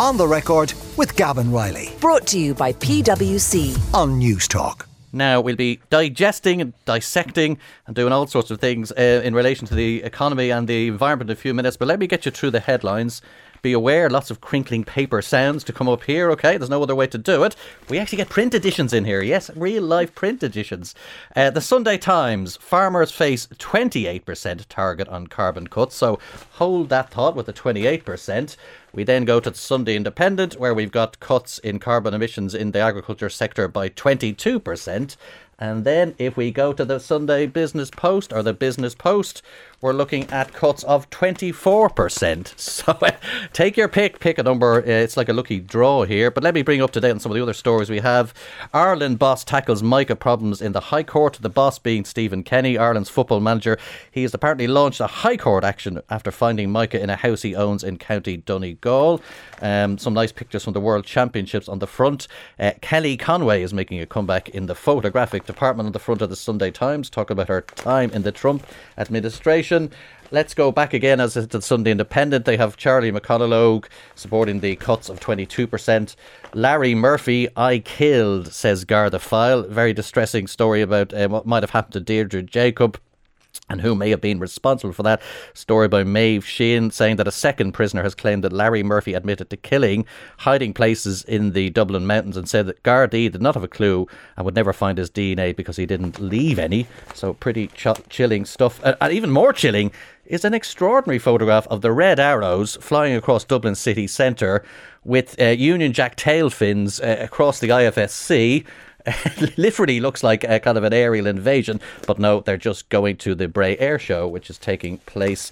On the record with Gavan Reilly Brought to you by PwC. on News Talk. Now we'll be digesting and dissecting and doing all sorts of things uh, in relation to the economy and the environment in a few minutes. But let me get you through the headlines. Be aware, lots of crinkling paper sounds to come up here. Okay, there's no other way to do it. We actually get print editions in here. Yes, real life print editions. Uh, the Sunday Times: Farmers face 28% target on carbon cuts. So hold that thought with the 28%. We then go to the Sunday Independent, where we've got cuts in carbon emissions in the agriculture sector by 22%. And then if we go to the Sunday Business Post or the Business Post, we're looking at cuts of 24%. So uh, take your pick, pick a number. Uh, it's like a lucky draw here. But let me bring up to date on some of the other stories we have. Ireland boss tackles mica problems in the High Court. The boss being Stephen Kenny, Ireland's football manager. He has apparently launched a High Court action after finding mica in a house he owns in County Donegal. Um, some nice pictures from the World Championships on the front. Uh, Kelly Conway is making a comeback in the photographic department on the front of the Sunday Times, talking about her time in the Trump administration. Let's go back again as to Sunday Independent. They have Charlie McConalogue supporting the cuts of 22%. Larry Murphy, I killed, says Garda File. Very distressing story about uh, what might have happened to Deirdre Jacob and who may have been responsible for that. Story by Maeve Sheehan saying that a second prisoner has claimed that Larry Murphy admitted to killing, hiding places in the Dublin mountains, and said that Gardaí did not have a clue and would never find his DNA because he didn't leave any. So pretty ch- chilling stuff. Uh, and even more chilling is an extraordinary photograph of the red arrows flying across Dublin city centre with uh, Union Jack tail fins uh, across the IFSC. literally looks like a kind of an aerial invasion, but no, they're just going to the Bray Air Show, which is taking place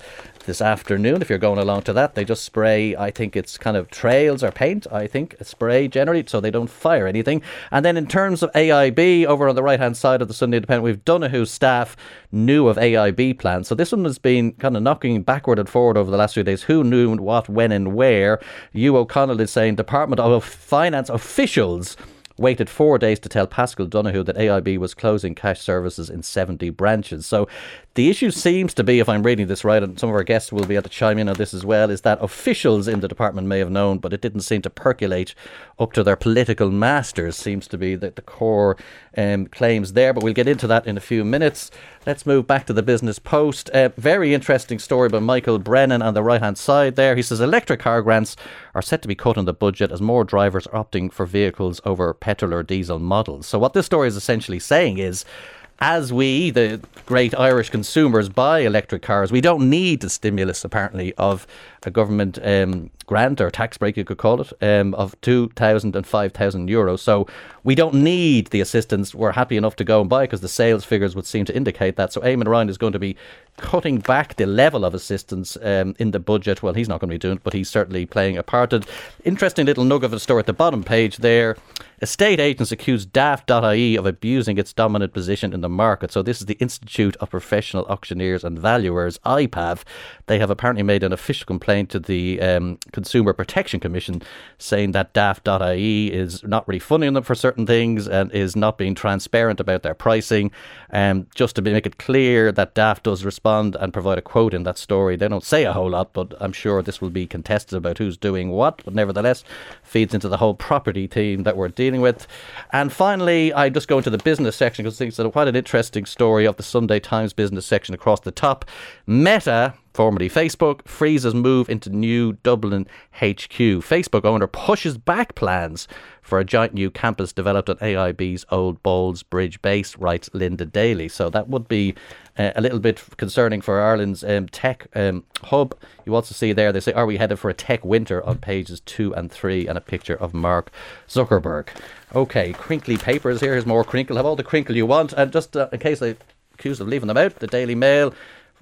this afternoon. If you're going along to that, they just spray, I think it's kind of trails or paint, I think, spray generally, so they don't fire anything. And then in terms of AIB, over on the right hand side of the Sunday Independent, we've Donohoe staff knew of AIB plans. So this one has been kind of knocking backward and forward over the last few days. Who knew what, when, and where? Hugh O'Connell is saying Department of Finance officials waited four days to tell Paschal Donohoe that AIB was closing cash services in 70 branches. So the issue seems to be, if I'm reading this right, and some of our guests will be able to chime in on this as well, is that officials in the department may have known, but it didn't seem to percolate up to their political masters, seems to be that the core um, claims there. But we'll get into that in a few minutes. Let's move back to the Business Post. Uh, very interesting story by Michael Brennan on the right hand side there. He says electric car grants are set to be cut in the budget as more drivers are opting for vehicles over petrol or diesel models. So, what this story is essentially saying is as we, the great Irish consumers, buy electric cars, we don't need the stimulus, apparently, of a government um, grant or tax break, you could call it, um, of 2,000 and 5,000 euros. So we don't need the assistance. We're happy enough to go and buy because the sales figures would seem to indicate that. So Eamon Ryan is going to be cutting back the level of assistance um, in the budget. Well, he's not going to be doing it, but he's certainly playing a part. And interesting little nugget of a story at the bottom page there. Estate agents accuse Daft.ie of abusing its dominant position in the market. So this is the Institute of Professional Auctioneers and Valuers, IPAV. They have apparently made an official complaint to the um, Consumer Protection Commission saying that Daft.ie is not really funding them for certain things and is not being transparent about their pricing. Um, just to make it clear that Daft does respond and provide a quote in that story. They don't say a whole lot, but I'm sure this will be contested about who's doing what. But nevertheless, feeds into the whole property theme that we're dealing with. And finally, I just go into the business section because I think it's quite an interesting story of the Sunday Times business section across the top. Meta formerly Facebook, freezes move into new Dublin HQ. Facebook owner pushes back plans for a giant new campus developed at AIB's Old Ballsbridge base, writes Linda Daly. So that would be uh, a little bit concerning for Ireland's um, tech um, hub. You also see there, they say, Are we headed for a tech winter on pages two and three, and a picture of Mark Zuckerberg. Okay, crinkly papers here. Here's more crinkle. Have all the crinkle you want. And just uh, in case I accused of leaving them out, the Daily Mail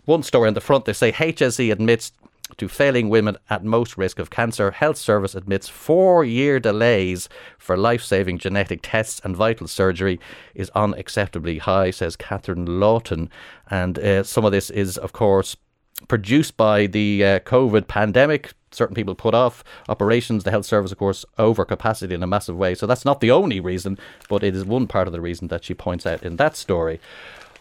one story on the front, they say HSE admits to failing women at most risk of cancer. Health Service admits four year delays for life saving genetic tests and vital surgery is unacceptably high, says Catherine Lawton. And uh, some of this is, of course, produced by the uh, COVID pandemic. Certain people put off operations. The health service, of course, over capacity in a massive way. So that's not the only reason, but it is one part of the reason that she points out in that story.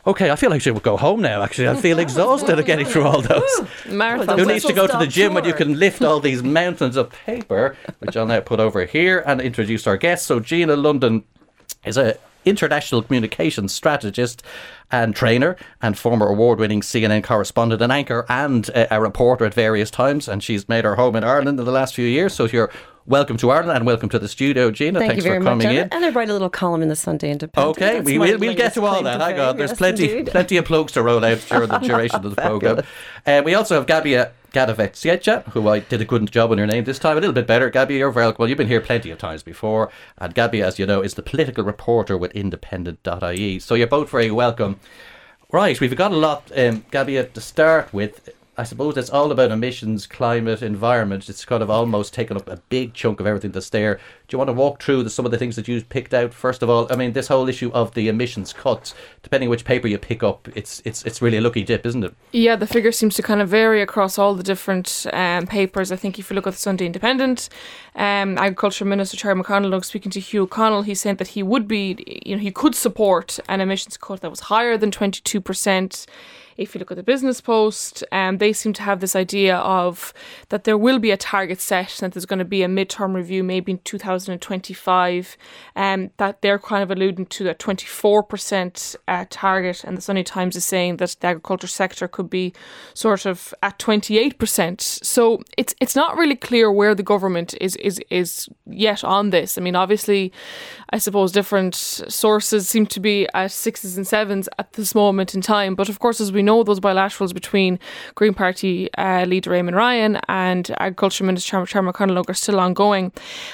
Okay, I feel like I should go home now. Actually, I feel exhausted of getting through all those. Marathon. Who needs to go to the gym when you can lift all these mountains of paper, which I'll now put over here and introduce our guest. So Gina London is a international communications strategist and trainer and former award-winning CNN correspondent and anchor and a, a reporter at various times and she's made her home in Ireland in the last few years so you're welcome to Ireland and welcome to the studio Gina Thank thanks for coming And- in And I write a little column in the Sunday Independent. Okay, That's we, will we'll get to all that. Hang on, there's Yes, plenty indeed. plenty of plugs to roll out during the duration of the program. Uh, we also have Gabija Gataveckaite, who I did a good job on your name this time, a little bit better. Gabby, you're very well. You've been here plenty of times before, and Gabby, as you know, is the political reporter with Independent.ie. So you're both very welcome. Right, we've got a lot, um, Gabija, to start with. I suppose it's all about emissions, climate, environment. It's kind of almost taken up a big chunk of everything that's there. Do you want to walk through the, some of the things that you've picked out? First of all, I mean, this whole issue of the emissions cuts, depending which paper you pick up, it's it's it's really a lucky dip, isn't it? Yeah, the figure seems to kind of vary across all the different um, papers. I think if you look at the Sunday Independent, um, Agriculture Minister Charlie McConalogue, look, speaking to Hugh O'Connell, he's saying that he would be, you know, he could support an emissions cut that was higher than 22%. If you look at the Business Post, um, they seem to have this idea of that there will be a target set, and that there's going to be a midterm review maybe in 2025, um, that they're kind of alluding to a 24% uh, target, and the Sunday Times is saying that the agriculture sector could be sort of at 28%. So it's it's not really clear where the government is is is yet on this. I mean, obviously, I suppose different sources seem to be at sixes and sevens at this moment in time. But of course, as we know, those bilaterals between Green Party uh, leader Eamon Ryan and Agriculture Minister Chairman, Chairman McConalogue are still ongoing.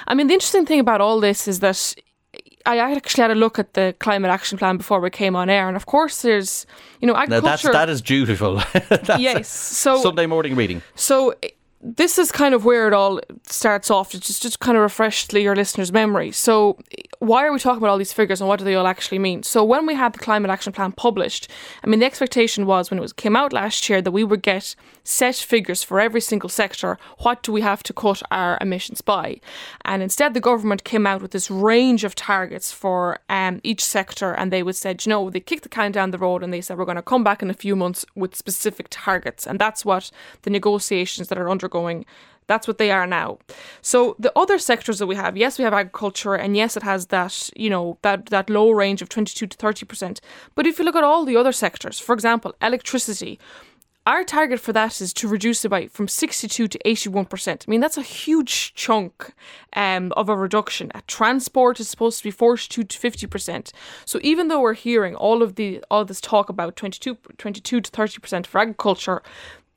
I mean, the interesting thing about all this is that I actually had a look at the climate action plan before we came on air, and of course, there's you know agriculture. Now that's that is dutiful. Yes, so Sunday morning reading. so this is kind of where it all starts off. It's just, just kind of refresh your listeners' memory. So why are we talking about all these figures and what do they all actually mean? So when we had the climate action plan published, I mean the expectation was when it was came out last year that we would get set figures for every single sector. What do we have to cut our emissions by? And instead the government came out with this range of targets for um, each sector and they would said, you know, they kicked the can down the road and they said we're going to come back in a few months with specific targets. And that's what the negotiations that are undergoing that's what they are now. So the other sectors that we have, yes, we have agriculture, and yes, it has that you know that that low range of twenty two to thirty percent. But if you look at all the other sectors, for example, electricity. Our target for that is to reduce it by from 62 to 81%. I mean, that's a huge chunk um, of a reduction. Uh, transport is supposed to be 42 to 50%. So even though we're hearing all of the all this talk about 22, 22 to 30% for agriculture,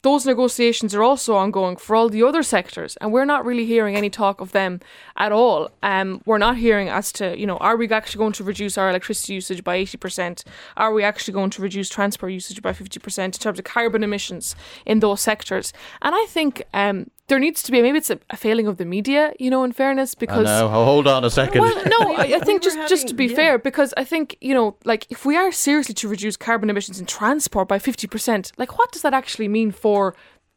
those negotiations are also ongoing for all the other sectors, and we're not really hearing any talk of them at all. Um, we're not hearing as to, you know, are we actually going to reduce our electricity usage by 80%? Are we actually going to reduce transport usage by 50% in terms of carbon emissions in those sectors? And I think um, there needs to be, maybe it's a, a failing of the media, you know, in fairness, I because. know. Hold on a second. Well, no, I, I think We were just just to be yeah. fair, because I think you know, like if we are seriously to reduce carbon emissions in transport by fifty percent, like what does that actually mean for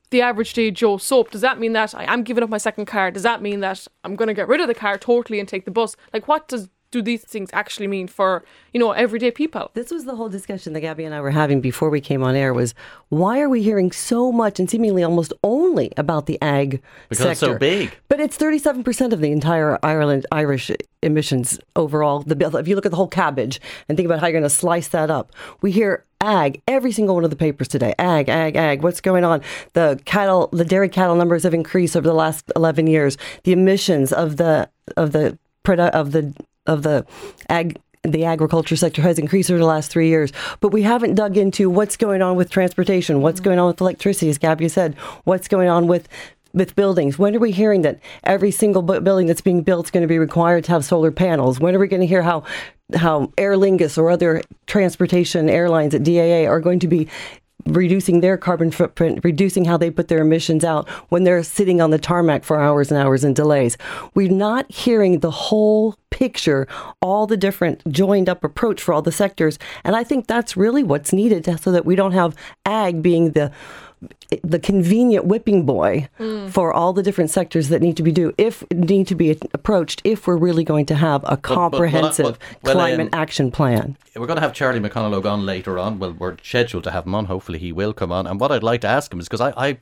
the average day Joe soap? Does that mean that I am giving up my second car? Does that mean that I'm going to get rid of the car totally and take the bus? Like, what does do these things actually mean for you know everyday people? This was the whole discussion that Gabby and I were having before we came on air was why are we hearing so much and seemingly almost only about the ag Because it's so big. But it's 37% of the entire Ireland Irish emissions overall. The if you look at the whole cabbage and think about how you're going to slice that up. We hear ag every single one of the papers today. Ag, ag, ag. What's going on? The cattle, the dairy cattle numbers have increased over the last 11 years. The emissions of the of the produ- of the of the ag the agriculture sector has increased over the last three years, but we haven't dug into what's going on with transportation, what's mm-hmm. going on with electricity, as Gabby said, what's going on with with buildings. When are we hearing that every single building that's being built is going to be required to have solar panels? When are we going to hear how how Aer Lingus or other transportation airlines at DAA are going to be reducing their carbon footprint, reducing how they put their emissions out when they're sitting on the tarmac for hours and hours and delays. We're not hearing the whole picture, all the different joined up approach for all the sectors. And I think that's really what's needed so that we don't have ag being the the convenient whipping boy Mm. for all the different sectors that need to be do if need to be approached if we're really going to have a but- comprehensive but- well, climate um, action plan. We're going to have Charlie McConalogue on later on. Well, we're scheduled to have him on. Hopefully, he will come on. And what I'd like to ask him is because I, I,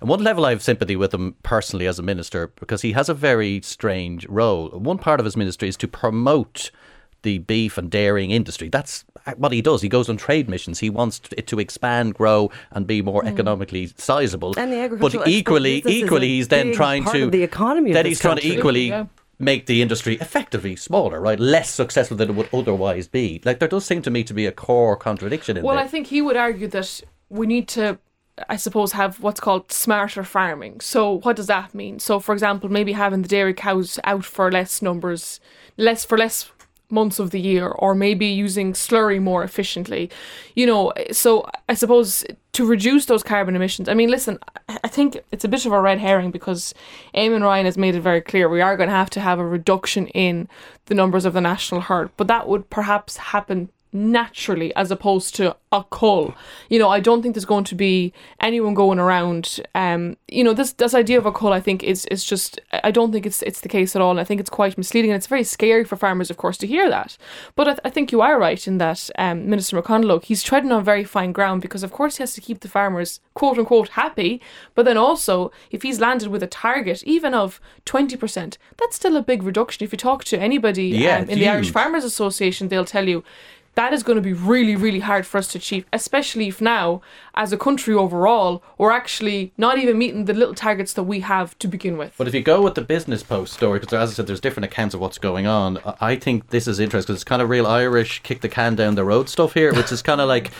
on one level, I have sympathy with him personally as a minister because he has a very strange role. One part of his ministry is to promote the beef and dairying industry. That's what he does. He goes on trade missions. He wants it to expand, grow, and be more hmm. economically sizable. And the but agricultural export equally, equally, he's then trying to of the economy Then this he's trying to equally Yeah. make the industry effectively smaller, right? Less successful than it would otherwise be. Like there does seem to me to be a core contradiction in Well, there. I think he would argue that we need to, I suppose, have what's called smarter farming. So, what does that mean? So, for example, maybe having the dairy cows out for less numbers, less for less months of the year, or maybe using slurry more efficiently. You know, so I suppose to reduce those carbon emissions. I mean, listen, I think it's a bit of a red herring because Eamon Ryan has made it very clear we are going to have to have a reduction in the numbers of the national herd, but that would perhaps happen naturally as opposed to a cull. You know, I don't think there's going to be anyone going around. Um, you know, this this idea of a cull, I think is is just. I don't think it's it's the case at all. And I think it's quite misleading, and it's very scary for farmers, of course, to hear that. But I, th- I think you are right in that um, Minister McConalogue he's treading on very fine ground because, of course, he has to keep the farmers quote unquote happy. But then also, if he's landed with a target even of twenty percent, that's still a big reduction. If you talk to anybody Yeah, um, in the Irish. Farmers Association, they'll tell you that is going to be really, really hard for us to achieve, especially if now, as a country overall, we're actually not even meeting the little targets that we have to begin with. But if you go with the business post story, because as I said, there's different accounts of what's going on. I- think this is interesting because it's kind of real Irish kick the can down the road stuff here, which is kind of like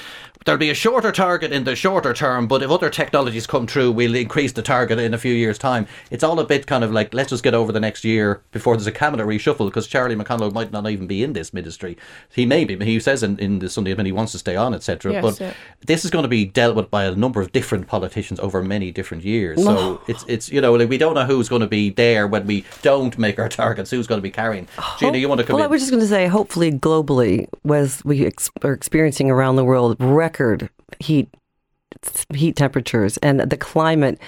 there'll be a shorter target in the shorter term, but if other technologies come through, we'll increase the target in a few years' time. It's all a bit kind of like let's just get over the next year before there's a cabinet reshuffle because Charlie McConalogue might not even be in this ministry. He may be, but he says in, in the Sunday Admin he wants to stay on, etc. Yes, but yeah. this is going to be dealt with by a number of different politicians over many different years. So it's it's you know like we don't know who's going to be there when we don't make our targets. Who's going to be carrying? Oh, Gina, you want to come well, in? I was just going to say, hopefully, globally, as we ex- are experiencing around the world, record heat heat temperatures and the climate.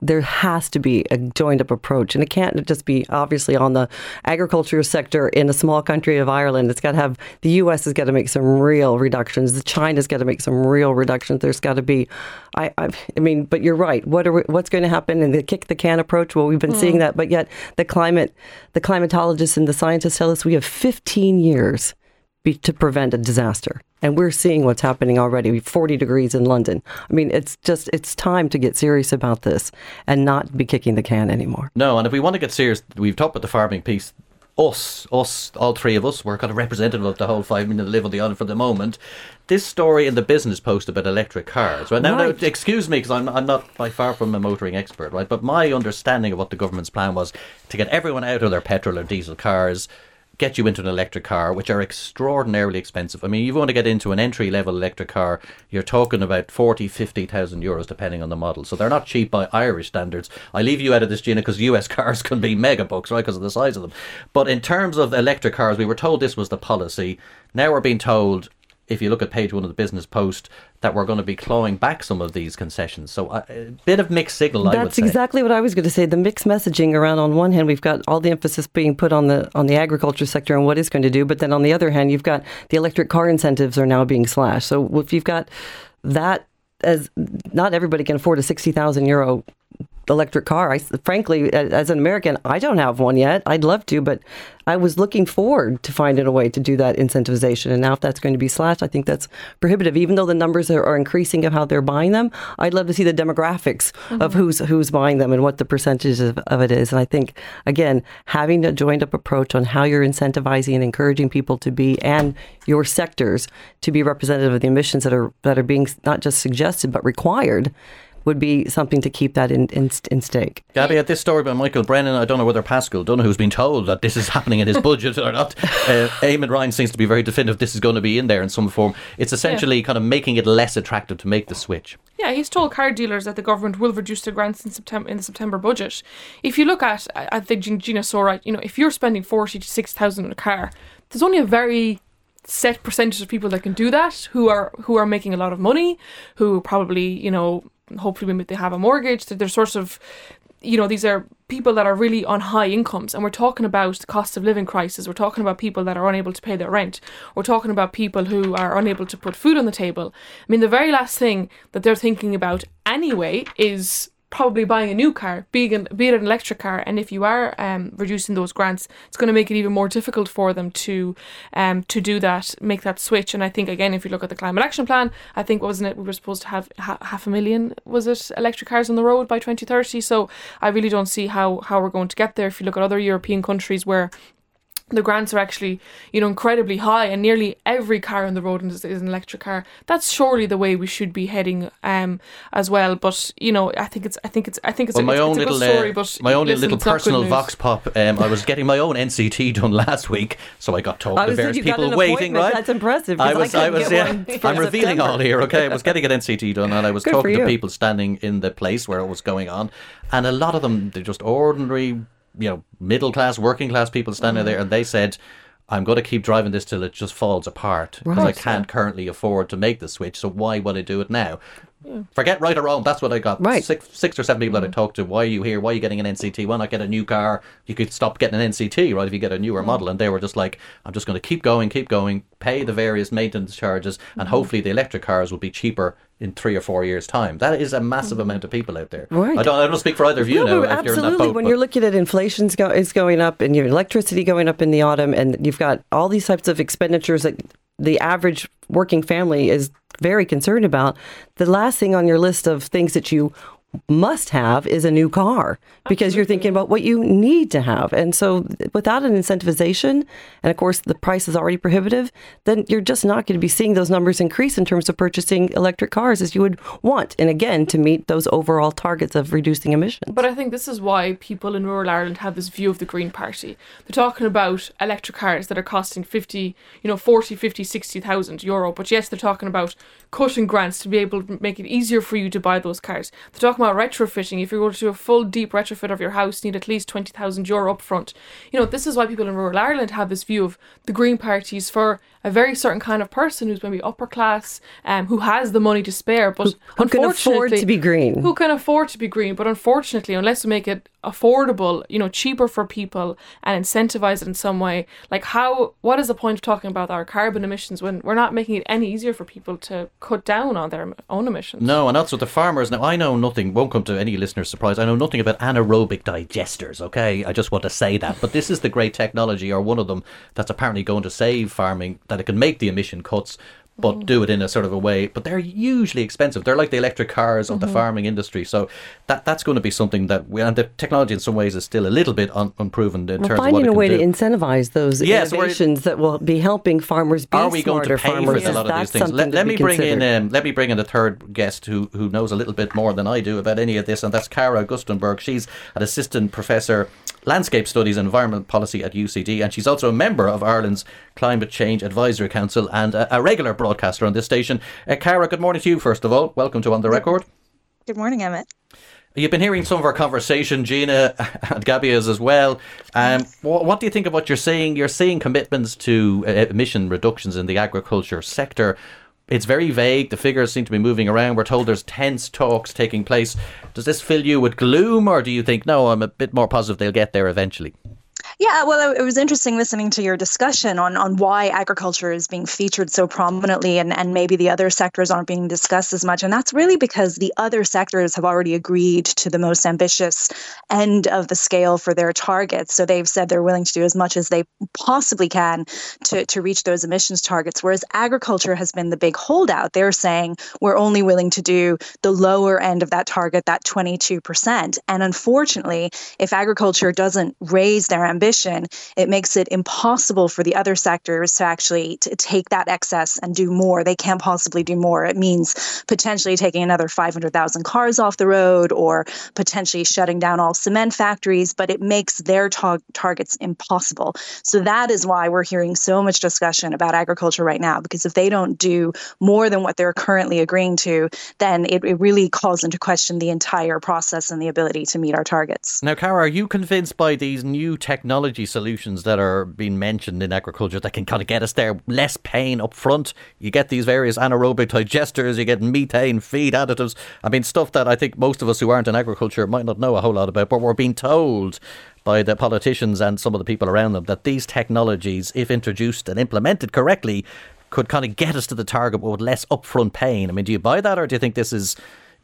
There has to be a joined up approach, and it can't just be obviously on the agriculture sector in a small country of Ireland. It's got to have the U.S. has got to make some real reductions. China's got to make some real reductions. There's got to be, I, I, I mean, but you're right. What are we, what's going to happen in the kick the can approach? Well, we've been hmm. seeing that, but yet the climate, the climatologists and the scientists tell us we have 15 years be, to prevent a disaster. And we're seeing what's happening already 40 degrees in London. I mean, it's just, it's time to get serious about this and not be kicking the can anymore. No, and if we want to get serious, we've talked about the farming piece. Us, us, all three of us, we're kind of representative of the whole five million that live on the island for the moment. This story in the business post about electric cars, right? Now, Right. now excuse me, because I'm, I'm not by far from a motoring expert, right? But my understanding of what the government's plan was to get everyone out of their petrol or diesel cars, get you into an electric car, which are extraordinarily expensive. I mean, you want to get into an entry level electric car, you're talking about 40, 50,000 euros depending on the model. So they're not cheap by Irish standards. I leave you out of this, Gina, because US cars can be mega bucks, right, because of the size of them. But in terms of electric cars, we were told this was the policy. Now we're being told if you look at page one of the business post, that we're going to be clawing back some of these concessions. So uh, a bit of mixed signal, I would That's exactly what I was going to say. The mixed messaging around on one hand, we've got all the emphasis being put on the on the agriculture sector and what it's going to do, but then on the other hand, you've got the electric car incentives are now being slashed. So if you've got that as not everybody can afford a sixty thousand euro electric car. I, frankly, as an American, I don't have one yet. I'd love to, but I was looking forward to finding a way to do that incentivization. And now, if that's going to be slashed, I think that's prohibitive. Even though the numbers are, are increasing of how they're buying them, I'd love to see the demographics of mm-hmm. who's who's buying them and what the percentage of, of it is. And I think again, having a joined up approach on how you're incentivizing and encouraging people to be and your sectors to be representative of the emissions that are that are being not just suggested but required would be something to keep that in in, in stake. Gabby, at this story by Michael Brennan, I don't know whether Pascal Dunn, who's been told that this is happening in his budget or not. Uh, Eamon Ryan seems to be very definitive this is going to be in there in some form. It's essentially kind of making it less attractive to make the switch. Yeah, he's told car dealers that the government will reduce their grants in September in the September budget. If you look at, I think Gin- Gina's so right. You know, if you're spending forty to six thousand on a car, there's only a very set percentage of people that can do that who are who are making a lot of money, who probably you know hopefully maybe they have a mortgage. They're sort of you know, these are people that are really on high incomes, and we're talking about the cost of living crisis. We're talking about people that are unable to pay their rent. We're talking about people who are unable to put food on the table. I mean, the very last thing that they're thinking about anyway is probably buying a new car, be it, be it an electric car. And if you are um, reducing those grants, it's going to make it even more difficult for them to um, to do that, make that switch. And I think again, if you look at the climate action plan, I think wasn't it we were supposed to have ha- half a million was it electric cars on the road by 2030. So I really don't see how how we're going to get there. If you look at other European countries where the grants are actually, you know, incredibly high, and nearly every car on the road is, is, an electric car. That's surely the way we should be heading, um, as well. But you know, I think it's, I think it's, I think it's, well, a, my it's, own it's little, story, uh, but my own listen, little it's not good personal vox pop. Um, I was getting my own NCT done last week, so I got talking I to various people waiting. Right, That's impressive, I was, I, couldn't was, yeah. I'm revealing September. all here. Okay, I was getting an NCT done, and I was Good talking to people standing in the place where it was going on, and a lot of them they're just ordinary, you know, middle class, working class people standing Mm. there, and they said. I'm going to keep driving this till it just falls apart because I can't currently afford to make the switch. So why would I do it now? Forget right or wrong. That's what I got. Right. Six, six or seven people that I talked to. Why are you here? Why are you getting an NCT? Why not get a new car? You could stop getting an NCT, right? If you get a newer model. And they were just like, I'm just going to keep going, keep going, pay the various maintenance charges, and mm-hmm. hopefully the electric cars will be cheaper in three or four years' time. That is a massive mm-hmm. amount of people out there. Right. I don't. I don't speak for either of you No, now. but If you're in that absolutely. boat, when you're looking at inflation's go, is going up and your electricity going up in the autumn, and you've got all these types of expenditures that the average working family is very concerned about. The last thing on your list of things that you must have is a new car because you're thinking about what you need to have. And so without an incentivization, and of course the price is already prohibitive, then you're just not going to be seeing those numbers increase in terms of purchasing electric cars as you would want. And again, to meet those overall targets of reducing emissions. But I think this is why people in rural Ireland have this view of the Green Party. They're talking about electric cars that are costing 50, you know, 40, 50, 60,000 euro. But yes, they're talking about cutting grants to be able to make it easier for you to buy those cars. They're talking about retrofitting. If you're going to do a full deep retrofit of your house, you need at least 20,000 euro up front. You know, this is why people in rural Ireland have this view of the Green Parties for a very certain kind of person who's maybe upper class, um, who has the money to spare, but who can afford to be green. Who can afford to be green, but unfortunately, unless we make it affordable, you know, cheaper for people and incentivize it in some way, like how, what is the point of talking about our carbon emissions when we're not making it any easier for people to cut down on their own emissions? No, and that's what the farmers. Now, I know nothing, won't come to any listener's surprise. I know nothing about anaerobic digesters, okay? I just want to say that. But this is the great technology, or one of them, that's apparently going to save farming, that it can make the emission cuts. But do it in a sort of a way. But they're usually expensive. They're like the electric cars of the farming industry. So that that's going to be something that we, and the technology in some ways is still a little bit un, unproven in Well, terms of what finding a way do. to incentivize those we're- innovations that will be helping farmers be Are we going to pay farmers. for a lot of these things? Let, let me bring in um, let me bring in a third guest who who knows a little bit more than I do about any of this, and that's Cara Augustenborg. She's an assistant professor landscape studies and environment policy at UCD, and she's also a member of Ireland's Climate Change Advisory Council and a, a regular broadcaster on this station. Uh, Cara, good morning to you. First of all, welcome to On the Record. Good morning, Emmett. You've been hearing some of our conversation, Gina and Gabby is as well. Um, what, what do you think of what you're seeing? You're seeing commitments to uh, emission reductions in the agriculture sector. It's very vague. The figures seem to be moving around. We're told there's tense talks taking place. Does this fill you with gloom, or do you think, no, I'm a bit more positive they'll get there eventually? Yeah, well, it was interesting listening to your discussion on, on why agriculture is being featured so prominently and, and maybe the other sectors aren't being discussed as much. And that's really because the other sectors have already agreed to the most ambitious end of the scale for their targets. So they've said they're willing to do as much as they possibly can to, to reach those emissions targets. Whereas agriculture has been the big holdout. They're saying we're only willing to do the lower end of that target, that 22%. And unfortunately, if agriculture doesn't raise their ambition, it makes it impossible for the other sectors to actually to take that excess and do more. They can't possibly do more. It means potentially taking another 500,000 cars off the road or potentially shutting down all cement factories, but it makes their tar- targets impossible. So that is why we're hearing so much discussion about agriculture right now, because if they don't do more than what they're currently agreeing to, then it, it really calls into question the entire process and the ability to meet our targets. Now, Cara, are you convinced by these new technologies? Technology solutions that are being mentioned in agriculture that can kind of get us there. Less pain up front. You get these various anaerobic digesters, you get methane feed additives. I mean, stuff that I think most of us who aren't in agriculture might not know a whole lot about, but we're being told by the politicians and some of the people around them that these technologies, if introduced and implemented correctly, could kind of get us to the target with less upfront pain. I mean, do you buy that, or do you think this is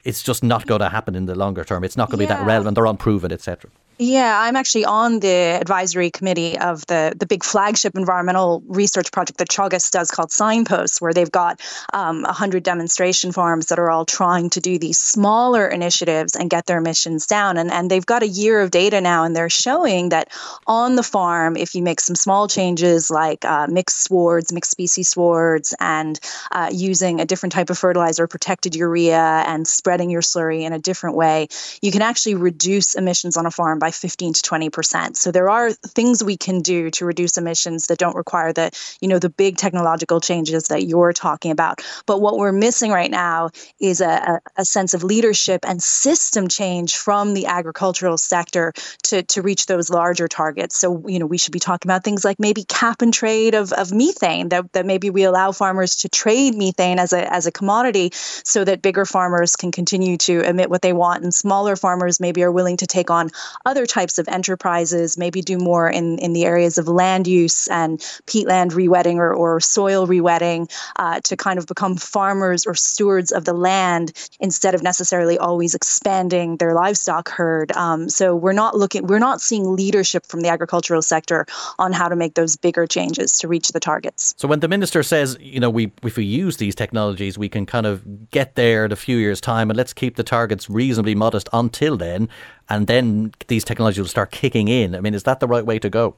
it's just not going to happen in the longer term? It's not going to be that relevant. They're unproven, etc. Yeah, I'm actually on the advisory committee of the the big flagship environmental research project that Teagasc does called Signposts, where they've got um, 100 demonstration farms that are all trying to do these smaller initiatives and get their emissions down. And, and they've got a year of data now, and they're showing that on the farm, if you make some small changes like uh, mixed swards, mixed species swards, and uh, using a different type of fertilizer, protected urea, and spreading your slurry in a different way, you can actually reduce emissions on a farm by 15 to 20 percent. So there are things we can do to reduce emissions that don't require the, you know, the big technological changes that you're talking about. But what we're missing right now is a, a, sense of leadership and system change from the agricultural sector to, to reach those larger targets. So, you know, we should be talking about things like maybe cap and trade of, of methane, that, that maybe we allow farmers to trade methane as a, as a commodity so that bigger farmers can continue to emit what they want and smaller farmers maybe are willing to take on other types of enterprises, maybe do more in, in the areas of land use and peatland rewetting or, or soil rewetting uh, to kind of become farmers or stewards of the land instead of necessarily always expanding their livestock herd. Um, so we're not looking, we're not seeing leadership from the agricultural sector on how to make those bigger changes to reach the targets. So when the minister says, you know, we if we use these technologies, we can kind of get there in a few years' time, and let's keep the targets reasonably modest until then, and then these technologies will start kicking in. I mean, is that the right way to go?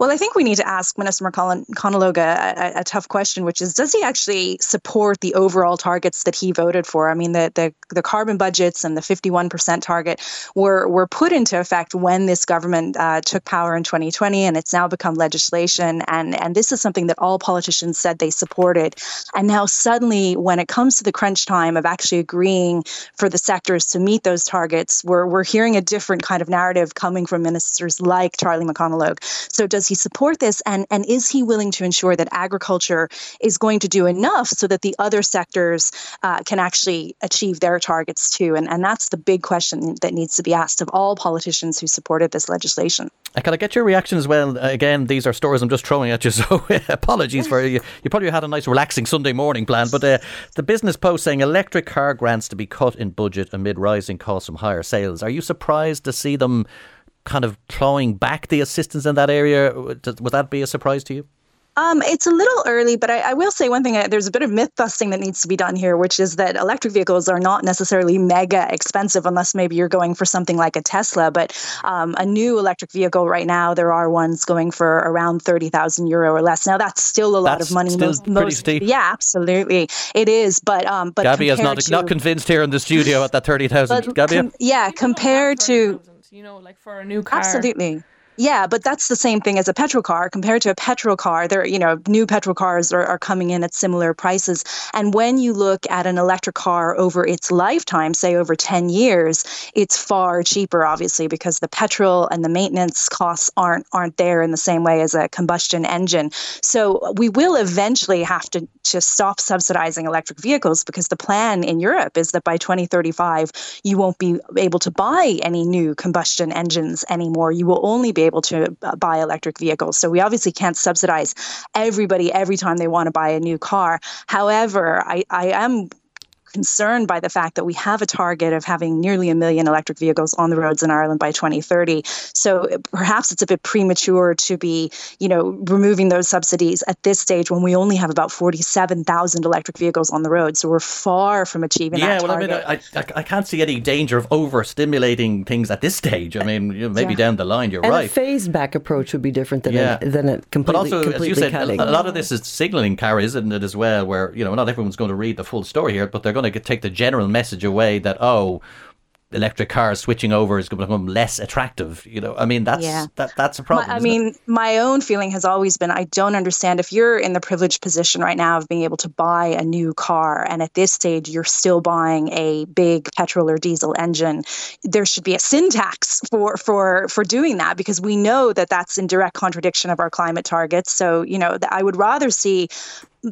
Well, I think we need to ask Minister McConalogue a, a, a tough question, which is, does he actually support the overall targets that he voted for? I mean, the the, the carbon budgets and the 51% target were were put into effect when this government uh, took power in 2020, and it's now become legislation. And and this is something that all politicians said they supported. And now suddenly, when it comes to the crunch time of actually agreeing for the sectors to meet those targets, we're we're hearing a different kind of narrative coming from ministers like Charlie McConalogue. So does he support this and and is he willing to ensure that agriculture is going to do enough so that the other sectors uh, can actually achieve their targets too and and that's the big question that needs to be asked of all politicians who supported this legislation Uh, Can I get your reaction as well? Uh, Again, these are stories I'm just throwing at you, so apologies for you. You probably had a nice, relaxing Sunday morning plan, but uh, the Business Post saying electric car grants to be cut in budget amid rising costs from higher sales. Are you surprised to see them kind of clawing back the assistance in that area? Would would that be a surprise to you? Um, it's a little early, but I, I will say one thing. uh, There's a bit of myth busting that needs to be done here, which is that electric vehicles are not necessarily mega expensive unless maybe you're going for something like a Tesla. But um, a new electric vehicle right now, there are ones going for around 30,000 euro or less. Now, that's still a lot That's of money. still pretty steep. Yeah, absolutely. It is. But, um, but Gabby is not compared not convinced here in the studio at that thirty thousand. Gabby, com- yeah, compared to you know, like for a new car. Absolutely. Yeah, but that's the same thing as a petrol car. Compared to a petrol car, there, you know, new petrol cars are, are coming in at similar prices. And when you look at an electric car over its lifetime, say over 10 years, it's far cheaper, obviously, because the petrol and the maintenance costs aren't aren't there in the same way as a combustion engine. So we will eventually have to just stop subsidizing electric vehicles because the plan in Europe is that by 2035 you won't be able to buy any new combustion engines anymore. You will only be able to uh, buy electric vehicles. So we obviously can't subsidize everybody every time they want to buy a new car. However, I, I am concerned by the fact that we have a target of having nearly a million electric vehicles on the roads in Ireland by 2030. So uh, perhaps it's a bit premature to be, you know, removing those subsidies at this stage when we only have about 47,000 electric vehicles on the road. So we're far from achieving yeah, that well, I target. mean, I, I, I can't see any danger of overstimulating things at this stage. I mean, maybe Yeah. down the line, you're And right. a phased back approach would be different than Yeah. a, than a But completely, also, as you said, cutting. a, a lot of this is signaling Cara, isn't it, as well? Where you know, not everyone's going to read the full story here, but they're going to take the general message away that oh, electric cars switching over is going to become less attractive. You know, I mean, that's Yeah. that, that's a problem. My- I isn't it? mean, my own feeling has always been I don't understand if you're in the privileged position right now of being able to buy a new car, and at this stage you're still buying a big petrol or diesel engine. There should be a sin tax for for for doing that because we know that that's in direct contradiction of our climate targets. So you know, I would rather see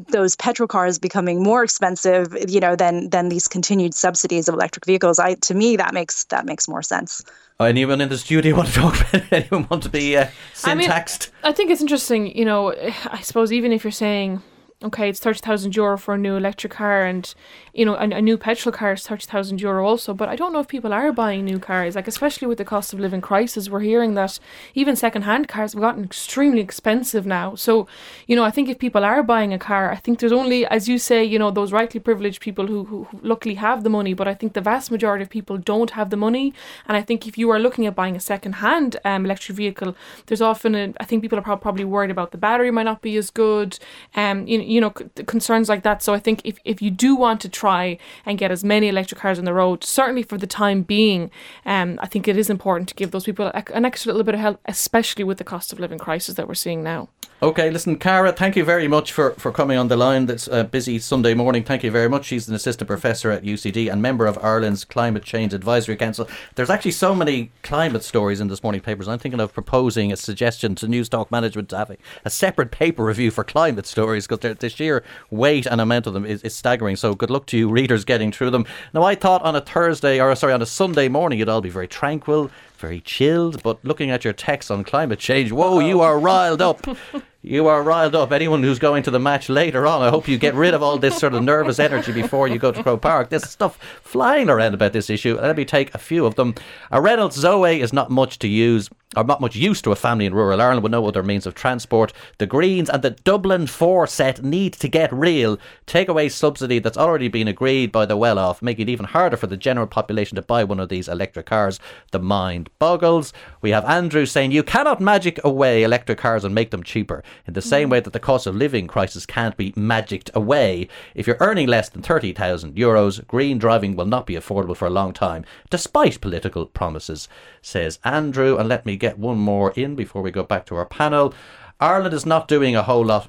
those petrol cars becoming more expensive, you know, than than these continued subsidies of electric vehicles. I to me that makes that makes more sense. Oh, anyone in the studio want to talk about it? Anyone want to be uh, I mean, syntaxed? I think it's interesting, you know, I suppose even if you're saying, okay, it's 30,000 euro for a new electric car and, you know, a, a new petrol car is 30,000 euro also, but I don't know if people are buying new cars, like especially with the cost of living crisis, we're hearing that even second-hand cars have gotten extremely expensive now. So, you know, I think if people are buying a car, I think there's only, as you say, you know, those rightly privileged people who, who, who luckily have the money, but I think the vast majority of people don't have the money. And I think if you are looking at buying a second-hand um, electric vehicle, there's often, a, I think people are prob- probably worried about the battery might not be as good, um, you, you know, c- concerns like that. So I think if, if you do want to try and get as many electric cars on the road, certainly for the time being, um, I think it is important to give those people an extra little bit of help, especially with the cost of living crisis that we're seeing now. Okay, listen, Cara, thank you very much for, for coming on the line. That's a uh, busy Sunday morning. Thank you very much. She's an assistant professor at UCD and member of Ireland's Climate Change Advisory Council. There's actually so many climate stories in this morning papers. I'm thinking of proposing a suggestion to News Talk Management to have a, a separate paper review for climate stories because the sheer weight and amount of them is, is staggering. So good luck to you readers getting through them. Now, I thought on a Thursday, or sorry, on a Sunday morning, you'd all be very tranquil, very chilled, but looking at your text on climate change, whoa, you are riled up. You are riled up. Anyone who's going to the match later on, I hope you get rid of all this sort of nervous energy before you go to Croke Park. There's stuff flying around about this issue. Let me take a few of them. A Renault Zoe is not much to use, or not much use to a family in rural Ireland with no other means of transport. The Greens and the Dublin 4 set need to get real. Take away subsidy that's already been agreed by the well off, making it even harder for the general population to buy one of these electric cars. The mind boggles. We have Andrew saying you cannot magic away electric cars and make them cheaper in the same mm. way that the cost of living crisis can't be magicked away. If you're earning less than 30,000 euros, green driving will not be affordable for a long time, despite political promises, says Andrew. And let me get one more in before we go back to our panel. Ireland is not doing a whole lot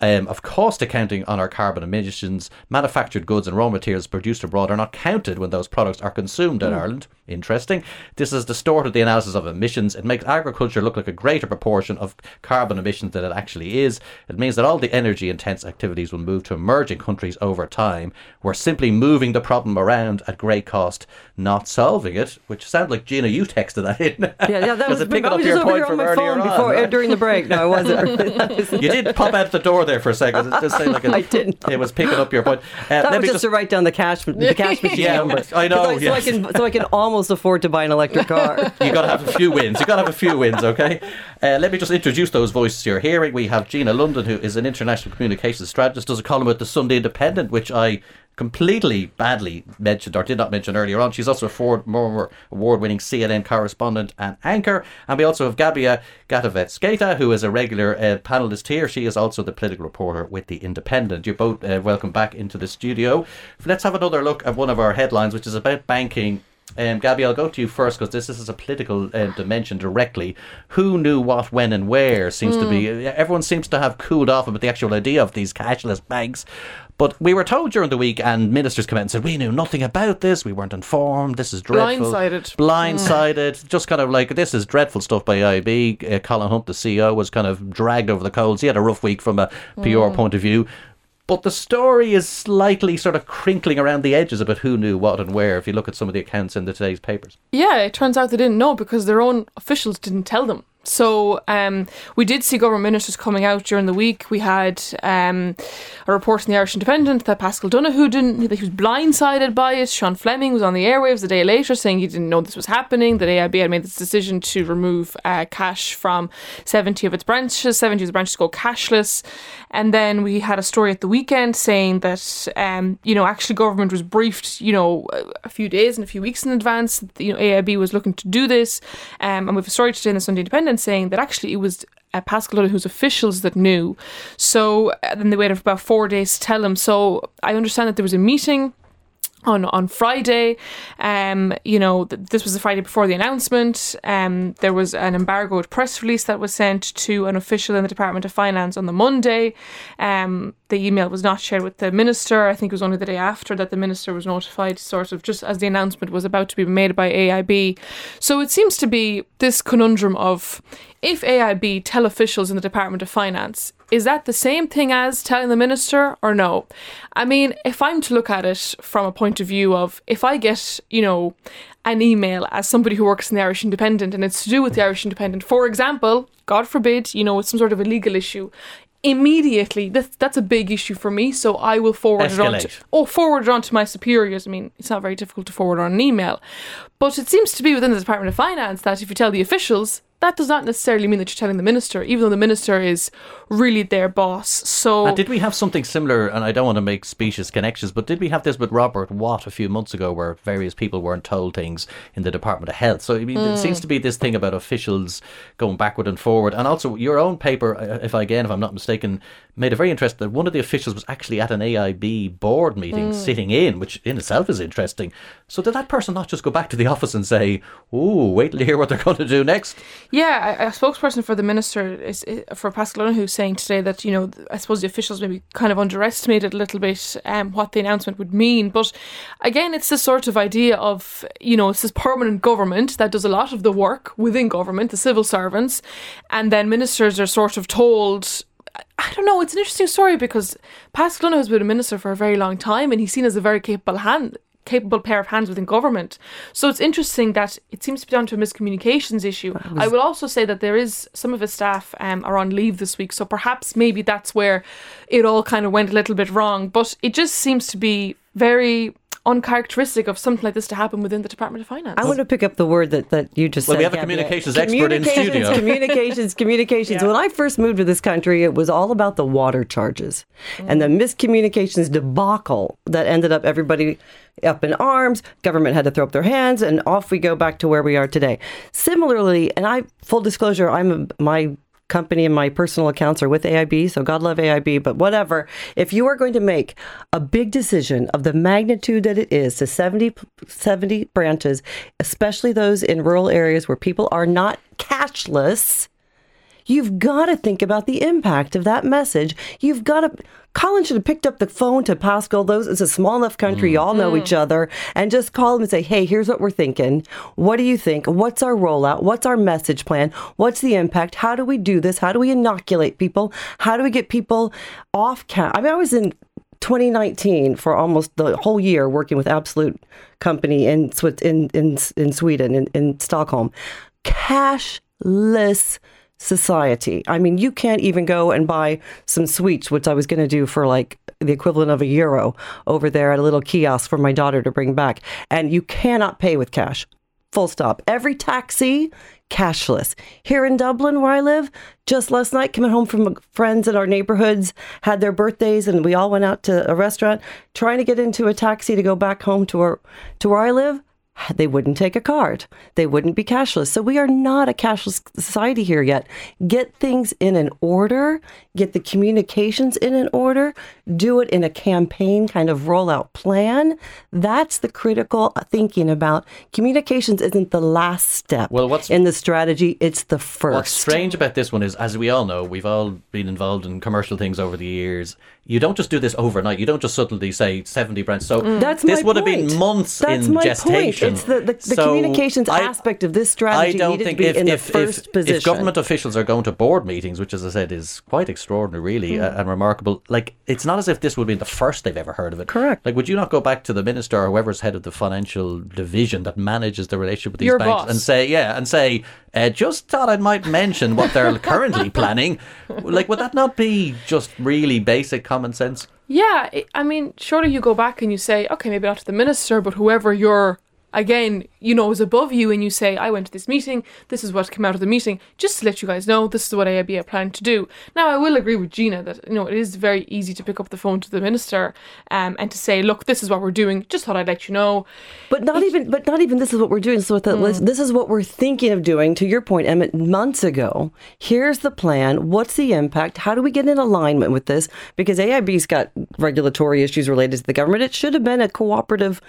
um, of cost accounting on our carbon emissions, manufactured goods and raw materials produced abroad are not counted when those products are consumed in Ireland. Interesting. This has distorted the analysis of emissions. It makes agriculture look like a greater proportion of carbon emissions than it actually is. It means that all the energy intense activities will move to emerging countries over time. We're simply moving the problem around at great cost, not solving it, which sounds like Gina, you texted that in. Yeah, yeah, that was, it picking up was your point from earlier phone on, before, right? during the break. No, I wasn't. You did pop out the door there for a second. It sound like a, I didn't. It was picking up your point. Uh, That let was me just, to write down the cash, the cash machine Yeah, number. I know, I- so, yes. I can, so I can almost afford to buy an electric car. you got to have a few wins. You got to have a few wins, okay? Uh, let me just introduce those voices you're hearing. We have Gina London, who is an international communications strategist, does a column with the Sunday Independent, which I completely badly mentioned or did not mention earlier on. She's also a Ford more award-winning CNN correspondent and anchor. And we also have Gabija Gataveckaite, who is a regular uh, panelist here. She is also the political reporter with the Independent. You're both uh, welcome back into the studio. Let's have another look at one of our headlines, which is about banking um, Gabby, I'll go to you first because this, this is a political uh, dimension directly. Who knew what, when, and where seems to be. Everyone seems to have cooled off about the actual idea of these cashless banks. But we were told during the week, and ministers came out and said, We knew nothing about this. We weren't informed. This is dreadful. Blindsided. Blindsided. Just kind of like, this is dreadful stuff by IB. Uh, Colin Hunt, the CEO, was kind of dragged over the coals. He had a rough week from a PR point of view. But the story is slightly sort of crinkling around the edges about who knew what and where if you look at some of the accounts in the today's papers. Yeah, it turns out they didn't know because their own officials didn't tell them. So um, we did see government ministers coming out during the week. We had um, a report in the Irish Independent that Paschal Donohoe didn't. He was blindsided by it. Sean Fleming was on the airwaves the day later saying he didn't know this was happening. That AIB had made this decision to remove uh, cash from seventy of its branches. Seventy of the branches go cashless. And then we had a story at the weekend saying that um, you know actually government was briefed you know a few days and a few weeks in advance. that, You know AIB was looking to do this. Um, and we have a story today in the Sunday Independent saying that actually it was uh, Paschal Donohoe's officials that knew. So uh, then they waited for about four days to tell him. So I understand that there was a meeting on on Friday. Um, you know, th- this was the Friday before the announcement. Um, there was an embargoed press release that was sent to an official in the Department of Finance on the Monday. Um, the email was not shared with the minister. I think it was only the day after that the minister was notified, sort of just as the announcement was about to be made by AIB. So it seems to be this conundrum of if AIB tell officials in the Department of Finance, is that the same thing as telling the minister or no? I mean, if I'm to look at it from a point of view of if I get, you know, an email as somebody who works in the Irish Independent and it's to do with the Irish Independent, for example, God forbid, you know, it's some sort of a legal issue. Immediately, that's that's a big issue for me. So I will forward it on to Escalate. oh forward it on to my superiors. I mean, it's not very difficult to forward on an email, but it seems to be within the Department of Finance that if you tell the officials, that does not necessarily mean that you're telling the minister, even though the minister is really their boss. So And did we have something similar? And I don't want to make specious connections, but did we have this with Robert Watt a few months ago, where various people weren't told things in the Department of Health? So I mean, it seems to be this thing about officials going backward and forward, and also your own paper, uh, if I again, if I'm not mistaken, made a very interesting that one of the officials was actually at an AIB board meeting, sitting in, which in itself is interesting. So did that person not just go back to the office and say, "Oh, wait till you hear what they're going to do next"? Yeah, a, a spokesperson for the minister is, is for Paschal who's saying today that you know I suppose the officials maybe kind of underestimated a little bit um, what the announcement would mean. But again, it's this sort of idea of you know it's this permanent government that does a lot of the work within government, the civil servants, and then ministers are sort of told. I- don't know. It's an interesting story because Paschal has been a minister for a very long time, and he's seen as a very capable hand capable pair of hands within government. So it's interesting that it seems to be down to a miscommunications issue. I will also say that there is some of his staff um, are on leave this week, so perhaps maybe that's where it all kind of went a little bit wrong. But it just seems to be very uncharacteristic of something like this to happen within the Department of Finance. I want to pick up the word that, that you just Well, said. we have a Gabby. communications expert in Communications, studio. Communications, communications. When I first moved to this country, it was all about the water charges and the mm. miscommunications debacle that ended up everybody up in arms. Government had to throw up their hands, and off we go back to where we are today. Similarly, and I full disclosure, I'm a, my company and my personal accounts are with AIB, so God love AIB, but whatever. If you are going to make a big decision of the magnitude that it is to 70, 70 branches, especially those in rural areas where people are not cashless, You've got to think about the impact of that message. You've got to. Colin should have picked up the phone to Paschal. Those it's a small enough country. Mm. You all know each mm. other, and just call them and say, "Hey, here's what we're thinking. What do you think? What's our rollout? What's our message plan? What's the impact? How do we do this? How do we inoculate people? How do we get people off cash?" I mean, I was in 2019 for almost the whole year working with Absolute Company in in in, in Sweden in, in Stockholm. Cashless society. I mean, you can't even go and buy some sweets, which I was going to do for like the equivalent of a euro over there at a little kiosk for my daughter to bring back. And you cannot pay with cash. Full stop. Every taxi, cashless. Here in Dublin, where I live, just last night, coming home from friends in our neighborhoods, had their birthdays, and we all went out to a restaurant, trying to get into a taxi to go back home to where, to where I live they wouldn't take a card. They wouldn't be cashless. So we are not a cashless society here yet. Get things in an order, get the communications in an order, do it in a campaign kind of rollout plan. That's the critical thinking about communications isn't the last step Well, what's- in the strategy, it's the first. What's strange about this one is, as we all know, we've all been involved in commercial things over the years. You don't just do this overnight. You don't just suddenly say 70 brands. So That's this my would have point. been months That's in my gestation. Point. It's the, the, the So communications I- aspect of this strategy I don't needed think to be if, in the if, first if, position. if government officials are going to board meetings, which as I said is quite extraordinary, really, Hmm. uh, and remarkable, like it's not as if this would be the first they've ever heard of it. Correct. Like, would you not go back to the minister or whoever's head of the financial division that manages the relationship with these Your banks boss. and say, yeah, and say, uh, just thought I might mention what they're currently planning. Like, would that not be just really basic common sense? Yeah, I- mean, surely you go back and you say, okay, maybe not to the minister, but whoever your again, you know, is above you and you say, I went to this meeting, this is what came out of the meeting, just to let you guys know, this is what AIB are planning to do. Now, I will agree with Gina that, you know, it is very easy to pick up the phone to the minister um, and to say, look, this is what we're doing, just thought I'd let you know. But not even, but not even. This is what we're doing. So that list, this is what we're thinking of doing. To your point, Emmett, months ago. Here's the plan. What's the impact? How do we get in alignment with this? Because AIB's got regulatory issues related to the government. It should have been a cooperative.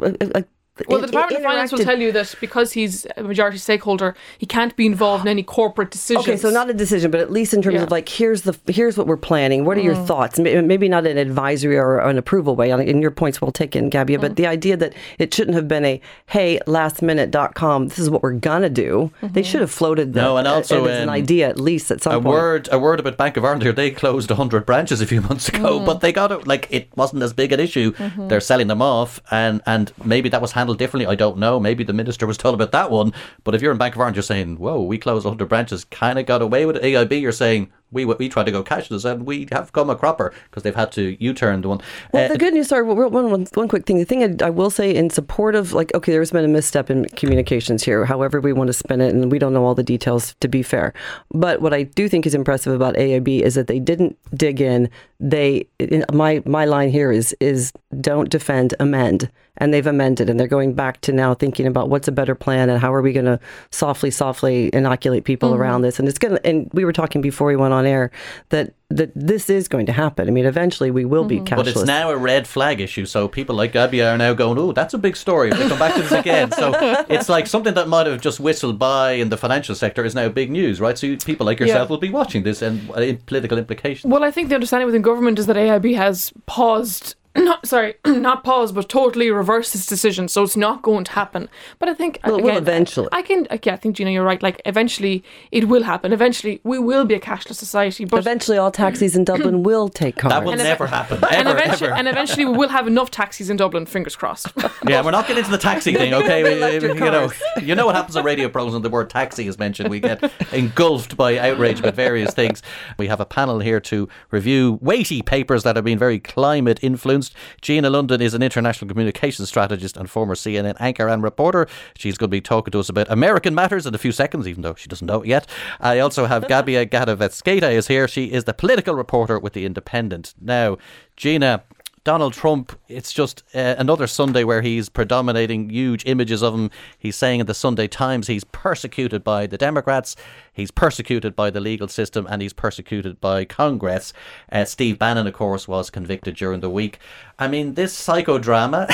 A, a, Well, the Department of Finance will tell you that because he's a majority stakeholder, he can't be involved in any corporate decisions. Okay, so not a decision, but at least in terms Yeah. of like, here's the here's what we're planning. What are your mm. thoughts? Maybe not an advisory or an approval way. And your points well taken, Gabija. But mm. the idea that it shouldn't have been a hey lastminute.com. This is what we're gonna do. They mm-hmm. should have floated that No, and uh, also, as an idea at least at some a point. word a word about Bank of Ireland here. They closed 100 branches a few months ago, mm. but they got it like it wasn't as big an issue. Mm-hmm. They're selling them off, and and maybe that was handled differently. I don't know. Maybe the minister was told about that one. But if you're in Bank of Ireland, you're saying, "Whoa, we closed 100 branches, kind of got away with it." AIB, you're saying. We, we tried to go cashless and we have come a cropper because they've had to U-turn the one. Well, Uh, the good news, sorry, one, one, one, one quick thing. The thing I, I will say in support of, like, okay, there's been a misstep in communications here, however we want to spin it, and we don't know all the details to be fair. But what I do think is impressive about AIB is that they didn't dig in. They, in, my, my line here is, is don't defend, amend. And they've amended, and they're going back to now thinking about what's a better plan and how are we going to softly, softly inoculate people around this. And it's going to, and we were talking before we went on air that, that this is going to happen. I mean, eventually we will be cashless. But it's now a red flag issue, so people like Gabija are now going, "Oh, that's a big story." If they come back to this again, so it's like something that might have just whistled by in the financial sector is now big news, right? So you, people like yourself Yeah. will be watching this and uh, political implications. Well, I think the understanding within government is that AIB has paused. Not sorry, not pause, but totally reverse its decision, so it's not going to happen. But I think Well, it will eventually. I can, Okay, I think Gina, you're right. Like eventually, it will happen. Eventually, we will be a cashless society. But Eventually, all taxis in Dublin will take cards. that will And never ev- happen, and eventually, ever. and eventually, we will have enough taxis in Dublin. Fingers crossed. yeah, we're not getting into the taxi thing, okay? We- you know, you know what happens on radio programs when the word taxi is mentioned. We get engulfed by outrage about various things. We have a panel here to review weighty papers that have been very climate influenced. Gina London is an international communications strategist and former CNN anchor and reporter. She's going to be talking to us about American matters in a few seconds, even though she doesn't know it yet. I also have Gabija Gataveckaite is here. She is the political reporter with The Independent. Now, Gina, Donald Trump, it's just uh, another Sunday where he's predominating huge images of him. He's saying in the Sunday Times he's persecuted by the Democrats, he's persecuted by the legal system, and he's persecuted by Congress. Uh, Steve Bannon, of course, was convicted during the week. I mean, this psychodrama.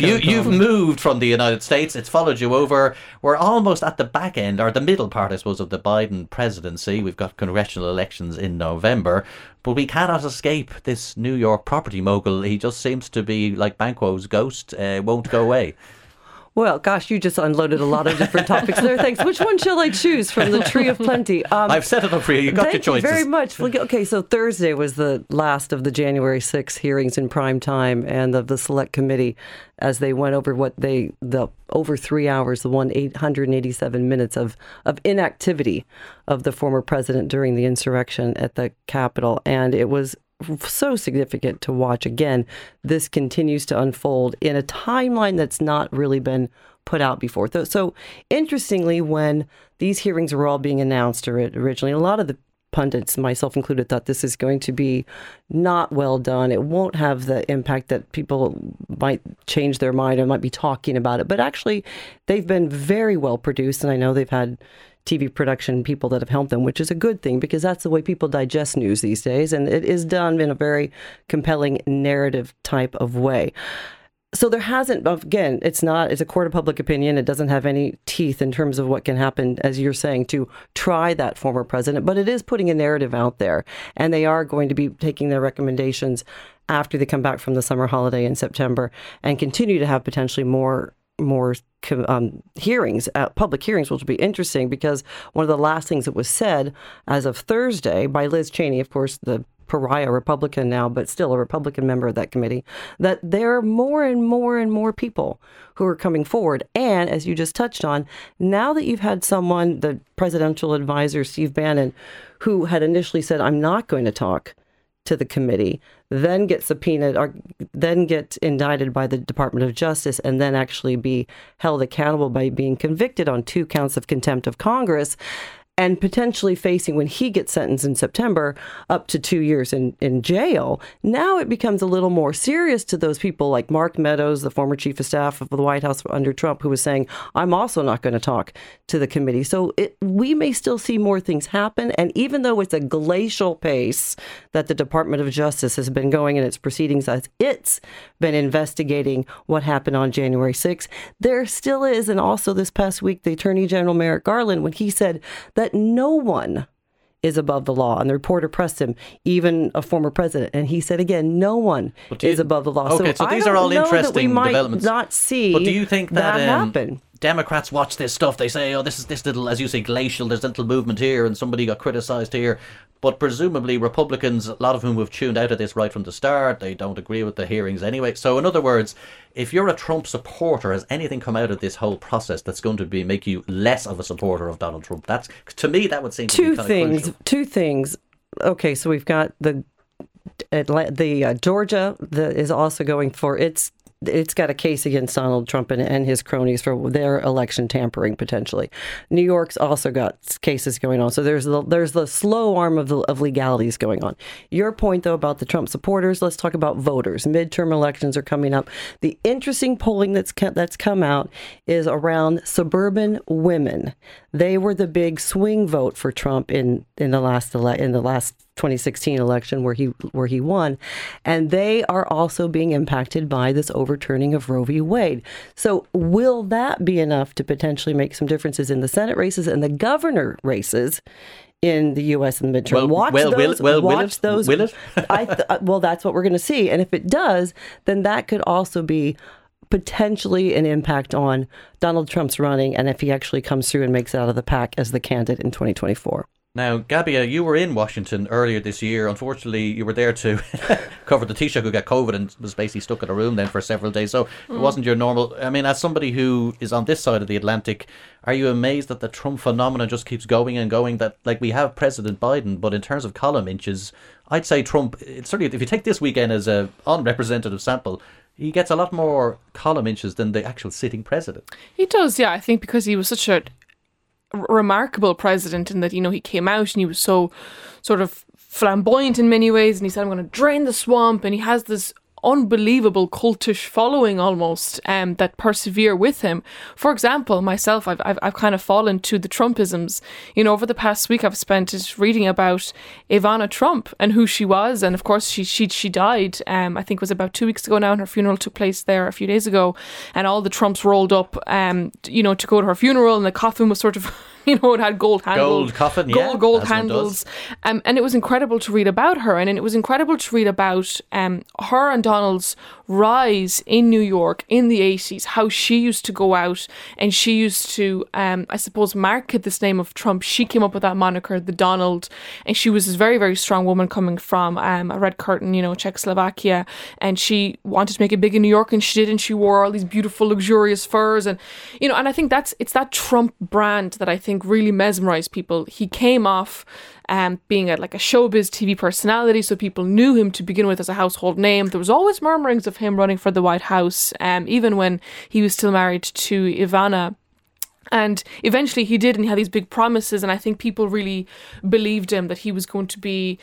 you, you've moved from the United States, it's followed you over. We're almost at the back end, or the middle part, I suppose, of the Biden presidency. We've got congressional elections in November, but we cannot escape this New York property mogul. He just seems to be like Banquo's ghost, uh, won't go away. Well, gosh, you just unloaded a lot of different topics there. Thanks. Which one shall I choose from the tree of plenty? Um, I've set it up for you. You got Thank your you very much. Okay, so Thursday was the last of the January 6th hearings in prime time and of the select committee as they went over what they, the over three hours, the one 887 minutes of, of inactivity of the former president during the insurrection at the Capitol. And it was so significant to watch. Again, this continues to unfold in a timeline that's not really been put out before. So, so interestingly, when these hearings were all being announced or originally, a lot of the pundits, myself included, thought this is going to be not well done. It won't have the impact that people might change their mind or might be talking about it. But actually, they've been very well produced, and I know they've had TV production people that have helped them, which is a good thing because that's the way people digest news these days. And it is done in a very compelling narrative type of way. So there hasn't, again, it's not, it's a court of public opinion. It doesn't have any teeth in terms of what can happen, as you're saying, to try that former president, but it is putting a narrative out there. And they are going to be taking their recommendations after they come back from the summer holiday in September and continue to have potentially more more um, hearings, uh, public hearings, which will be interesting because one of the last things that was said as of Thursday by Liz Cheney, of course, the pariah Republican now, but still a Republican member of that committee, that there are more and more and more people who are coming forward. And as you just touched on, now that you've had someone, the presidential advisor, Steve Bannon, who had initially said, I'm not going to talk to the committee, then get subpoenaed or then get indicted by the Department of Justice, and then actually be held accountable by being convicted on two counts of contempt of Congress and potentially facing when he gets sentenced in September up to two years in, in jail. Now it becomes a little more serious to those people like Mark Meadows, the former chief of staff of the White House under Trump, who was saying, I'm also not going to talk to the committee. So it, we may still see more things happen. And even though it's a glacial pace that the Department of Justice has been going in its proceedings as it's been investigating what happened on January 6th, there still is. And also this past week, the Attorney General Merrick Garland, when he said that that no one is above the law. And the reporter pressed him, even a former president, and he said again, no one you, is above the law. Okay, so, so these are all interesting developments. Not see, but do you think that, that um, happen? Democrats watch this stuff. They say, "Oh, this is this little, as you say, glacial. There's a little movement here, and somebody got criticised here." But presumably, Republicans, a lot of whom have tuned out of this right from the start, they don't agree with the hearings anyway. So, in other words, if you're a Trump supporter, has anything come out of this whole process that's going to be make you less of a supporter of Donald Trump? That's to me that would seem two to be things. Two things. Okay, so we've got the the uh, Georgia the, is also going for its it's got a case against Donald Trump and, and, his cronies for their election tampering potentially. New York's also got cases going on. So there's the, there's the slow arm of, the, of legalities going on. Your point though about the Trump supporters, let's talk about voters. Midterm elections are coming up. The interesting polling that's that's come out is around suburban women. They were the big swing vote for Trump in in the last ele- in the last 2016 election where he where he won, and they are also being impacted by this overturning of Roe v. Wade. So, will that be enough to potentially make some differences in the Senate races and the governor races? in the U.S. in the midterm. Well, watch well, those. will, watch will it? those. Will it? I th- uh, well, that's what we're going to see, and if it does, then that could also be potentially an impact on Donald Trump's running, and if he actually comes through and makes it out of the pack as the candidate in 2024. Now, Gabija, you were in Washington earlier this year. Unfortunately, you were there to cover the Taoiseach who got COVID and was basically stuck in a room then for several days. So mm. it wasn't your normal. I mean, as somebody who is on this side of the Atlantic, are you amazed that the Trump phenomenon just keeps going and going? That like we have President Biden, but in terms of column inches, I'd say Trump. Certainly, if you take this weekend as a unrepresentative sample, he gets a lot more column inches than the actual sitting president. He does, yeah. I think because he was such a remarkable president in that you know he came out and he was so sort of flamboyant in many ways and he said I'm going to drain the swamp and he has this unbelievable cultish following almost um, that persevere with him. For example, myself, I've, I've, I've kind of fallen to the Trumpisms. You know, over the past week, I've spent just reading about Ivana Trump and who she was, and of course, she she she died. Um, I think it was about two weeks ago now, and her funeral took place there a few days ago, and all the Trumps rolled up, um, you know, to go to her funeral, and the coffin was sort of. you know, it had gold handles, gold coffin, gold, yeah, gold handles, um, and it was incredible to read about her, and it was incredible to read about um, her and Donald's rise in New York in the eighties. How she used to go out and she used to, um, I suppose, market this name of Trump. She came up with that moniker, the Donald, and she was this very, very strong woman coming from um, a red curtain, you know, Czechoslovakia, and she wanted to make it big in New York, and she did, and she wore all these beautiful, luxurious furs, and you know, and I think that's it's that Trump brand that I think think really mesmerized people. He came off um, being a, like a showbiz TV personality, so people knew him to begin with as a household name. There was always murmurings of him running for the White House, um, even when he was still married to Ivana. And eventually he did, and he had these big promises. And I think people really believed him that he was going to be,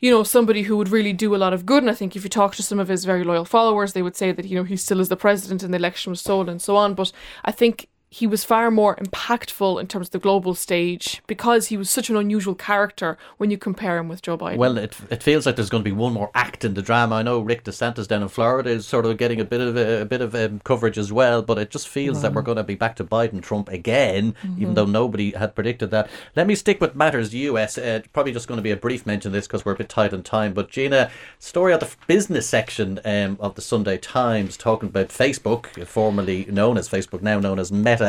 you know, somebody who would really do a lot of good. And I think if you talk to some of his very loyal followers, they would say that, you know, he still is the president and the election was stolen and so on. But I think he was far more impactful in terms of the global stage because he was such an unusual character when you compare him with Joe Biden. Well, it, it feels like there's going to be one more act in the drama. I know Rick DeSantis down in Florida is sort of getting a bit of a, a bit of um, coverage as well, but it just feels that we're going to be back to Biden Trump again, mm-hmm. even though nobody had predicted that. Let me stick with matters US. Uh, probably just going to be a brief mention of this because we're a bit tight on time. But Gina, story of the business section um, of the Sunday Times talking about Facebook, formerly known as Facebook, now known as Meta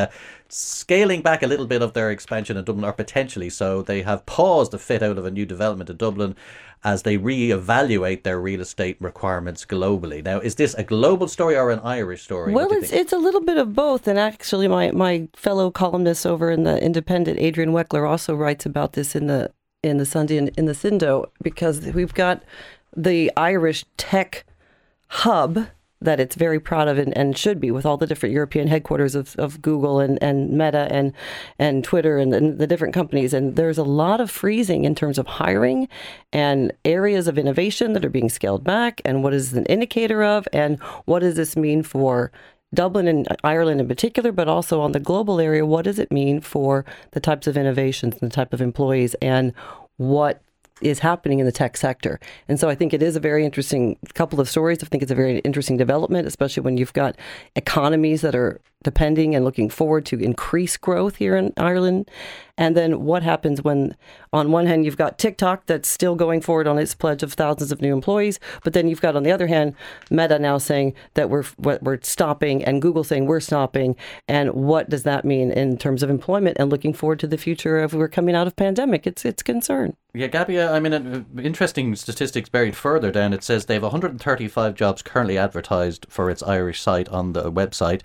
scaling back a little bit of their expansion in Dublin, or potentially so. They have paused the fit out of a new development in Dublin as they re-evaluate their real estate requirements globally. Now, is this a global story or an Irish story? Well, it's think? it's a little bit of both. And actually, my my fellow columnist over in the Independent, Adrian Weckler, also writes about this in the in the Sunday in, in the Sindo because we've got the Irish tech hub that it's very proud of and, and should be with all the different European headquarters of, of Google and, and Meta and and Twitter and, and the different companies. And there's a lot of freezing in terms of hiring and areas of innovation that are being scaled back and what is an indicator of and what does this mean for Dublin and Ireland in particular, but also on the global area, what does it mean for the types of innovations and the type of employees and what is happening in the tech sector. And so I think it is a very interesting couple of stories. I think it's a very interesting development, especially when you've got economies that are depending and looking forward to increased growth here in Ireland. And then what happens when, on one hand, you've got TikTok that's still going forward on its pledge of thousands of new employees, but then you've got, on the other hand, Meta now saying that we're we're stopping, and Google saying we're stopping. And what does that mean in terms of employment and looking forward to the future of we're coming out of pandemic? It's it's concern. Yeah, Gabby, I mean, uh, interesting statistics buried further down. It says they have 135 jobs currently advertised for its Irish site on the website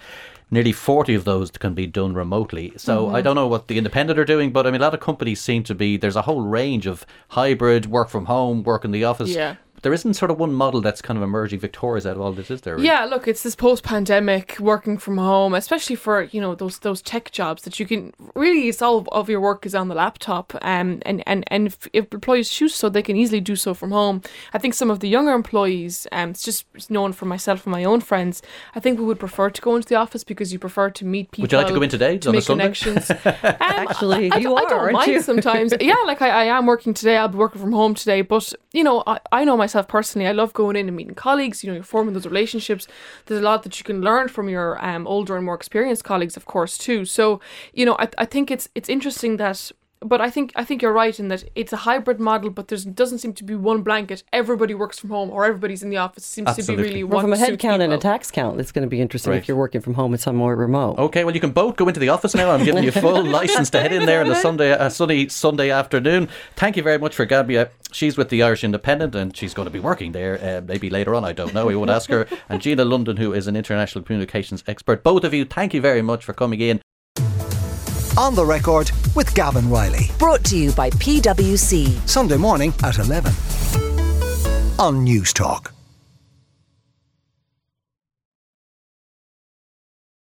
nearly 40 of those can be done remotely. So mm-hmm. I don't know what the independent are doing, but I mean, a lot of companies seem to be, there's a whole range of hybrid, work from home, work in the office. Yeah there isn't sort of one model that's kind of emerging victorious out of all this, is there? Really? Yeah, look, it's this post-pandemic working from home, especially for you know those those tech jobs that you can really all of your work is on the laptop, um, and and and if, if employees choose so, they can easily do so from home. I think some of the younger employees, um, it's just known for myself and my own friends. I think we would prefer to go into the office because you prefer to meet people. Would you like to go in today to make connections? um, Actually, I, you I, are, I don't mind you? sometimes. yeah, like I, I am working today. I'll be working from home today, but you know, I, I know myself personally. I love going in and meeting colleagues. You know, you're forming those relationships. There's a lot that you can learn from your um, older and more experienced colleagues, of course, too. So, you know, I, I think it's it's interesting that but I think I think you're right in that it's a hybrid model, but there doesn't seem to be one blanket. Everybody works from home, or everybody's in the office. It seems Absolutely. to be really well, one from a head count people. and a tax count. It's going to be interesting Right. if you're working from home and somewhere remote. Okay, well, you can both go into the office now. I'm giving you full license to head in there on a Sunday, a sunny Sunday afternoon. Thank you very much for Gabija. She's with the Irish Independent, and she's going to be working there uh, maybe later on. I don't know. We won't ask her. And Gina London, who is an international communications expert. Both of you, thank you very much for coming in. On the record with Gavan Reilly. Brought to you by PwC. Sunday morning at 11 on News Talk.